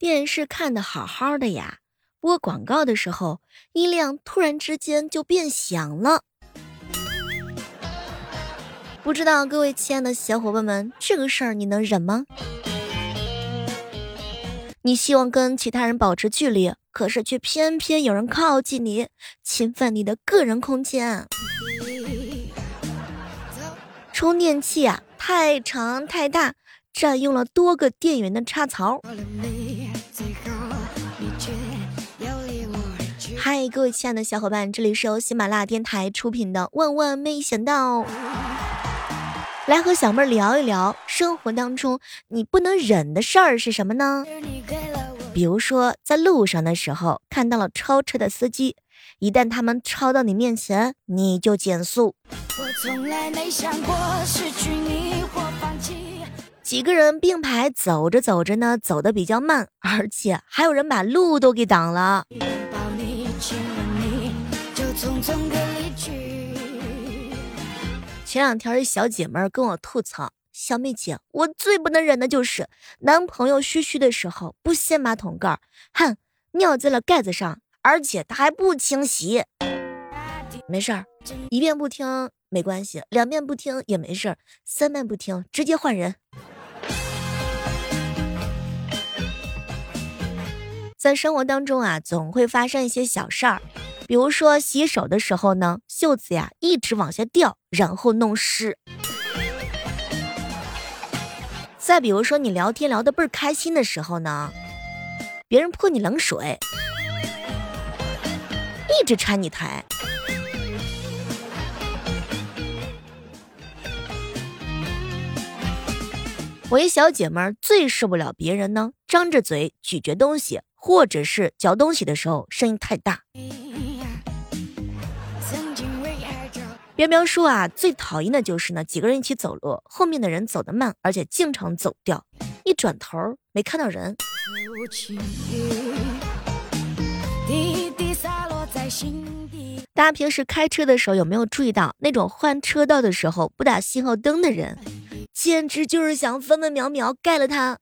电视看的好好的呀，播广告的时候音量突然之间就变响了。不知道各位亲爱的小伙伴们，这个事儿你能忍吗？你希望跟其他人保持距离，可是却偏偏有人靠近你，侵犯你的个人空间。充电器啊，太长太大，占用了多个电源的插槽。嗨，各位亲爱的小伙伴，这里是由喜马拉雅电台出品的《万万没想到》。来和小妹儿聊一聊，生活当中你不能忍的事儿是什么呢？比如说在路上的时候看到了超车的司机，一旦他们超到你面前，你就减速。我从来没想过失去你或几个人并排走着走着呢，走的比较慢，而且还有人把路都给挡了。前两天，一小姐妹跟我吐槽：“小妹姐，我最不能忍的就是男朋友嘘嘘的时候不掀马桶盖，哼，尿在了盖子上，而且他还不清洗。没事儿，一遍不听没关系，两遍不听也没事儿，三遍不听直接换人。”在生活当中啊，总会发生一些小事儿。比如说洗手的时候呢，袖子呀一直往下掉，然后弄湿。再比如说你聊天聊得倍儿开心的时候呢，别人泼你冷水，一直拆你台。我一小姐妹最受不了别人呢，张着嘴咀嚼东西，或者是嚼东西的时候声音太大。喵喵说啊，最讨厌的就是呢，几个人一起走路，后面的人走得慢，而且经常走掉，一转头没看到人。大家平时开车的时候有没有注意到，那种换车道的时候不打信号灯的人，简直就是想分分秒秒盖了他。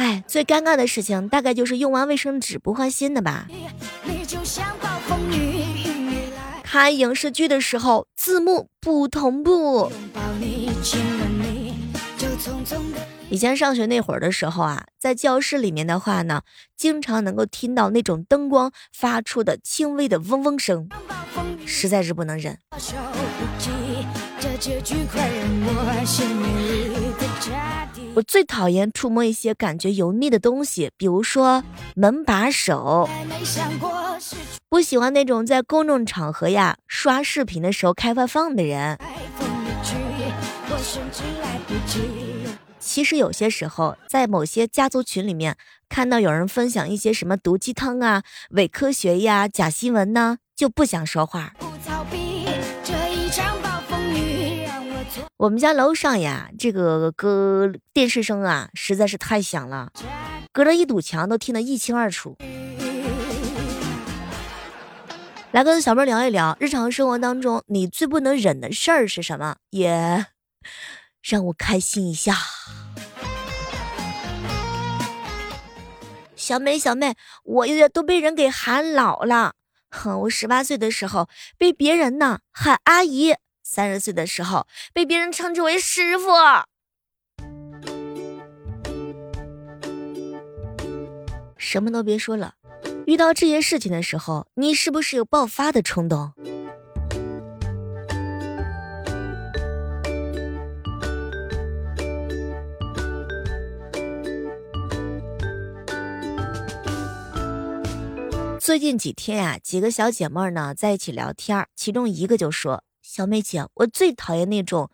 哎，最尴尬的事情大概就是用完卫生纸不换新的吧。看影视剧的时候，字幕不同步。以前上学那会儿的时候啊，在教室里面的话呢，经常能够听到那种灯光发出的轻微的嗡嗡声，实在是不能忍。我最讨厌触摸一些感觉油腻的东西，比如说门把手。不喜欢那种在公众场合呀刷视频的时候开外放的人。其实有些时候，在某些家族群里面看到有人分享一些什么毒鸡汤啊、伪科学呀、假新闻呢，就不想说话。我们家楼上呀，这个歌电视声啊，实在是太响了，隔着一堵墙都听得一清二楚。来跟小妹聊一聊，日常生活当中你最不能忍的事儿是什么？也让我开心一下。小妹，小妹，我有点都被人给喊老了。哼，我十八岁的时候被别人呢喊阿姨。三十岁的时候被别人称之为师傅，什么都别说了。遇到这些事情的时候，你是不是有爆发的冲动？最近几天呀，几个小姐妹呢在一起聊天，其中一个就说。小妹姐，我最讨厌那种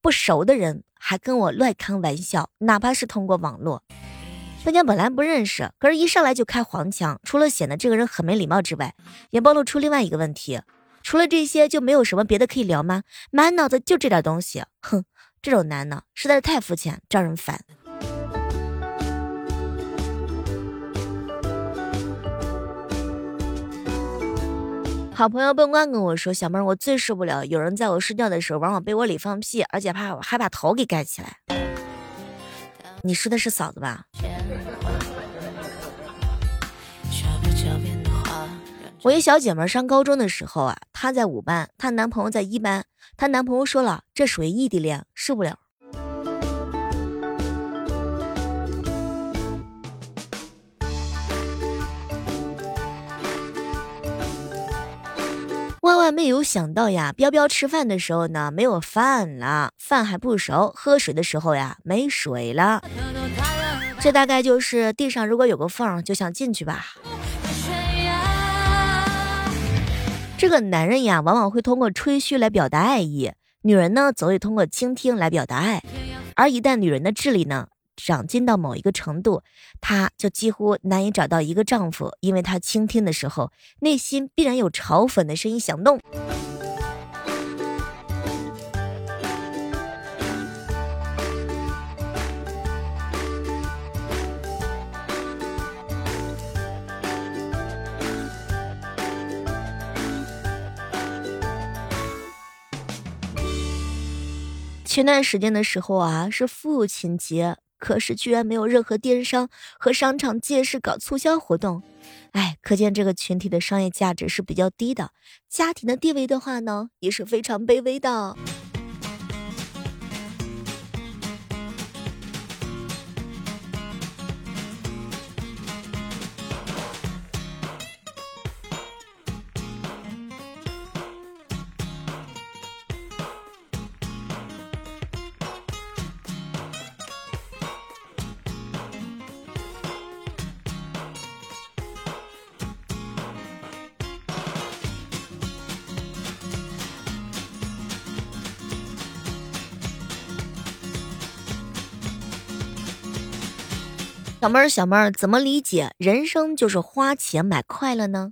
不熟的人还跟我乱开玩笑，哪怕是通过网络。大家本来不认识，可是一上来就开黄腔，除了显得这个人很没礼貌之外，也暴露出另外一个问题：除了这些，就没有什么别的可以聊吗？满脑子就这点东西，哼，这种男的实在是太肤浅，招人烦。好朋友笨瓜跟我说：“小妹儿，我最受不了有人在我睡觉的时候往我被窝里放屁，而且怕还把头给盖起来。”你说的是嫂子吧？我一小姐妹上高中的时候啊，她在五班，她男朋友在一班，她男朋友说了，这属于异地恋，受不了。万万没有想到呀！彪彪吃饭的时候呢，没有饭了，饭还不熟；喝水的时候呀，没水了。这大概就是地上如果有个缝，就想进去吧。这个男人呀，往往会通过吹嘘来表达爱意；女人呢，则会通过倾听来表达爱。而一旦女人的智力呢，长进到某一个程度，她就几乎难以找到一个丈夫，因为她倾听的时候，内心必然有嘲讽的声音响动。前段时间的时候啊，是父亲节。可是居然没有任何电商和商场借势搞促销活动，哎，可见这个群体的商业价值是比较低的，家庭的地位的话呢，也是非常卑微的。小妹儿，小妹儿，怎么理解人生就是花钱买快乐呢？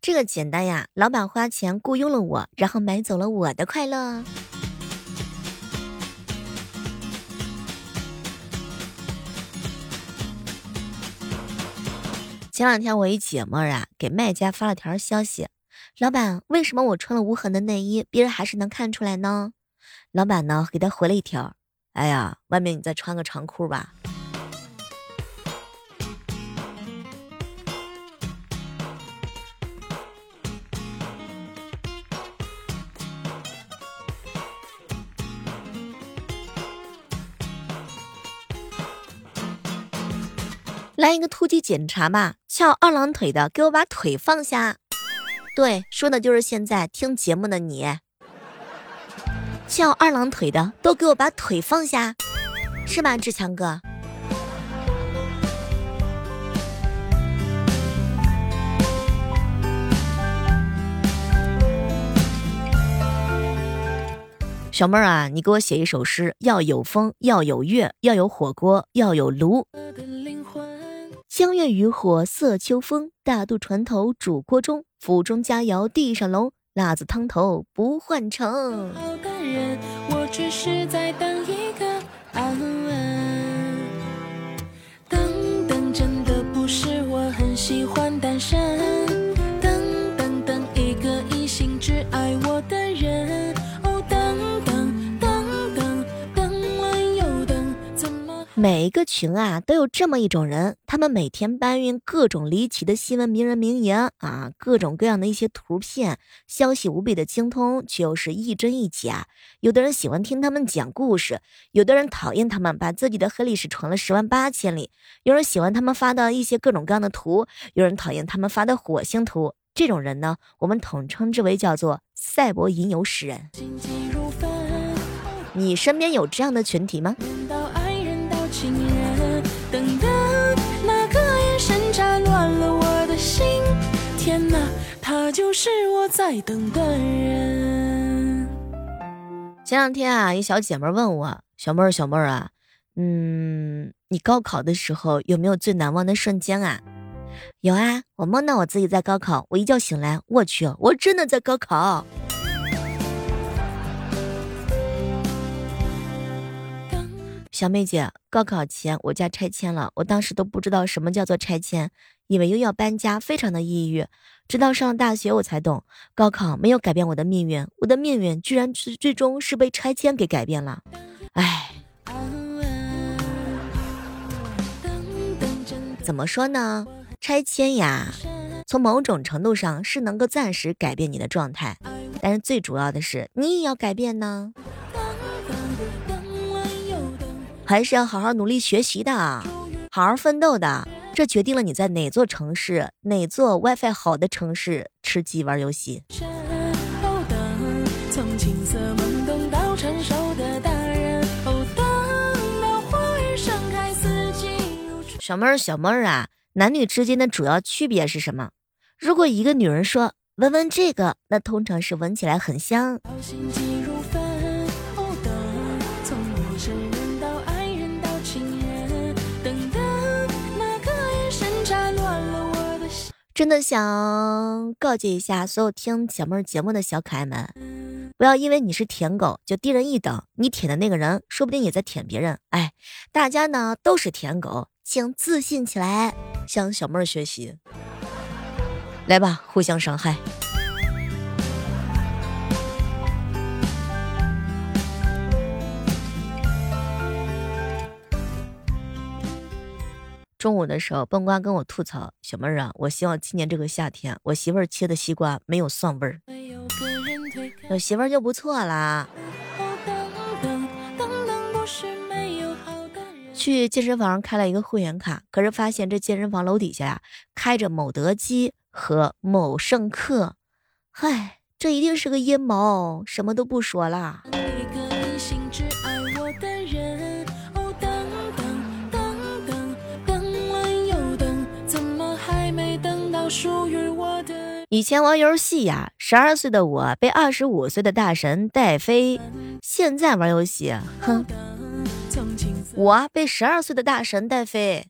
这个简单呀，老板花钱雇佣了我，然后买走了我的快乐。前两天我一姐们儿啊，给卖家发了条消息：“老板，为什么我穿了无痕的内衣，别人还是能看出来呢？”老板呢，给他回了一条：“哎呀，外面你再穿个长裤吧。”来一个突击检查吧，翘二郎腿的，给我把腿放下。对，说的就是现在听节目的你。翘二郎腿的，都给我把腿放下，是吧，志强哥？小妹儿啊，你给我写一首诗，要有风，要有月，要有火锅，要有炉。江月渔火色秋风，大渡船头煮锅中。府中佳肴地上龙，辣子汤头不换成。等每一个群啊，都有这么一种人，他们每天搬运各种离奇的新闻、名人名言啊，各种各样的一些图片，消息无比的精通，却又是一真一假。有的人喜欢听他们讲故事，有的人讨厌他们把自己的黑历史传了十万八千里。有人喜欢他们发的一些各种各样的图，有人讨厌他们发的火星图。这种人呢，我们统称之为叫做赛博吟游诗人。你身边有这样的群体吗？情人，等等，那个眼神扎乱了我的心。天哪，他就是我在等的人。前两天啊，一小姐妹问我：“小妹儿，小妹儿啊，嗯，你高考的时候有没有最难忘的瞬间啊？”有啊，我梦到我自己在高考，我一觉醒来，我去，我真的在高考。小妹姐，高考前我家拆迁了，我当时都不知道什么叫做拆迁，以为又要搬家，非常的抑郁。直到上了大学，我才懂，高考没有改变我的命运，我的命运居然最最终是被拆迁给改变了。唉。怎么说呢？拆迁呀，从某种程度上是能够暂时改变你的状态，但是最主要的是你也要改变呢，还是要好好努力学习的，好好奋斗的。这决定了你在哪座城市、哪座 WiFi 好的城市吃鸡玩游戏。小妹儿，小妹儿啊，男女之间的主要区别是什么？如果一个女人说闻闻这个，那通常是闻起来很香。真的想告诫一下所有听小妹儿节目的小可爱们，不要因为你是舔狗就低人一等，你舔的那个人说不定也在舔别人。哎，大家呢都是舔狗，请自信起来，向小妹儿学习，来吧，互相伤害。中午的时候，笨瓜跟我吐槽：“小妹儿啊，我希望今年这个夏天，我媳妇儿切的西瓜没有蒜味儿，有媳妇儿就不错啦。”去健身房开了一个会员卡，可是发现这健身房楼底下呀，开着某德基和某胜客，嗨，这一定是个阴谋，什么都不说啦。以前玩游戏呀，十二岁的我被二十五岁的大神带飞。现在玩游戏，哼，我被十二岁的大神带飞。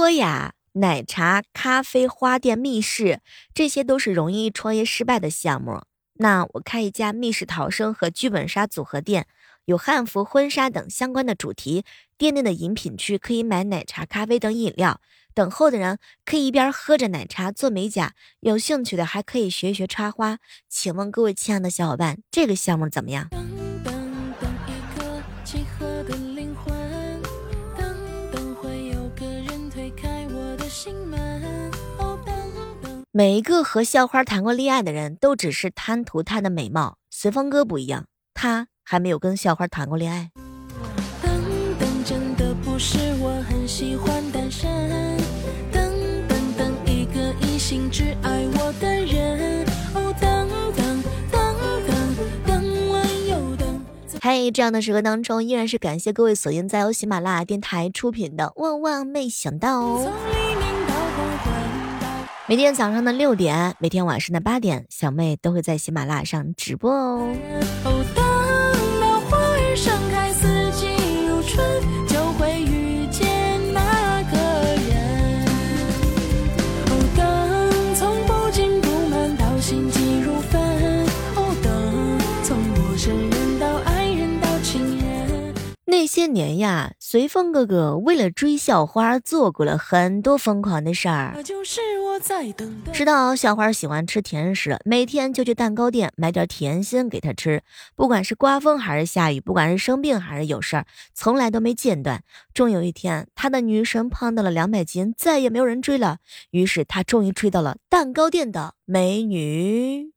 说呀，奶茶、咖啡、花店、密室，这些都是容易创业失败的项目。那我开一家密室逃生和剧本杀组合店，有汉服、婚纱等相关的主题。店内的饮品区可以买奶茶、咖啡等饮料，等候的人可以一边喝着奶茶做美甲，有兴趣的还可以学一学插花。请问各位亲爱的小伙伴，这个项目怎么样？每一个和校花谈过恋爱的人都只是贪图她的美貌，随风哥不一样，他还没有跟校花谈过恋爱。嗨，这样的时刻当中，依然是感谢各位锁定在由喜马拉雅电台出品的《万万没想到》。每天早上的六点，每天晚上的八点，小妹都会在喜马拉雅上直播哦。年呀，随风哥哥为了追校花做过了很多疯狂的事儿。知道校花喜欢吃甜食，每天就去蛋糕店买点甜心给她吃。不管是刮风还是下雨，不管是生病还是有事儿，从来都没间断。终有一天，他的女神胖到了两百斤，再也没有人追了。于是他终于追到了蛋糕店的美女。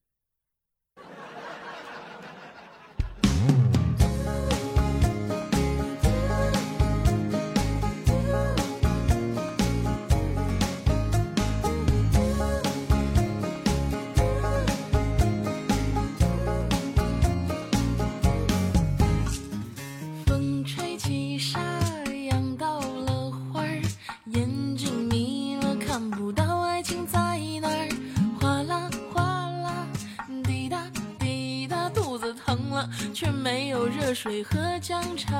没有热水和姜茶，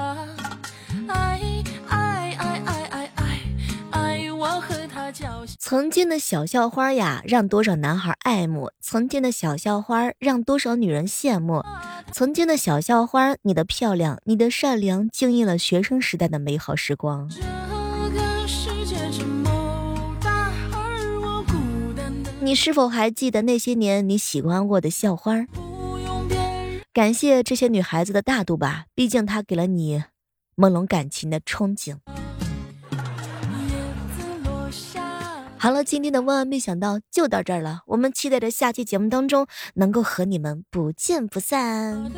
爱爱爱爱爱爱爱我曾经的小校花呀，让多少男孩爱慕；曾经的小校花，让多少女人羡慕。曾经的小校花，你的漂亮，你的善良，惊艳了学生时代的美好时光。你是否还记得那些年你喜欢过的校花？感谢这些女孩子的大度吧，毕竟她给了你朦胧感情的憧憬。好了，今天的万万没想到就到这儿了，我们期待着下期节目当中能够和你们不见不散。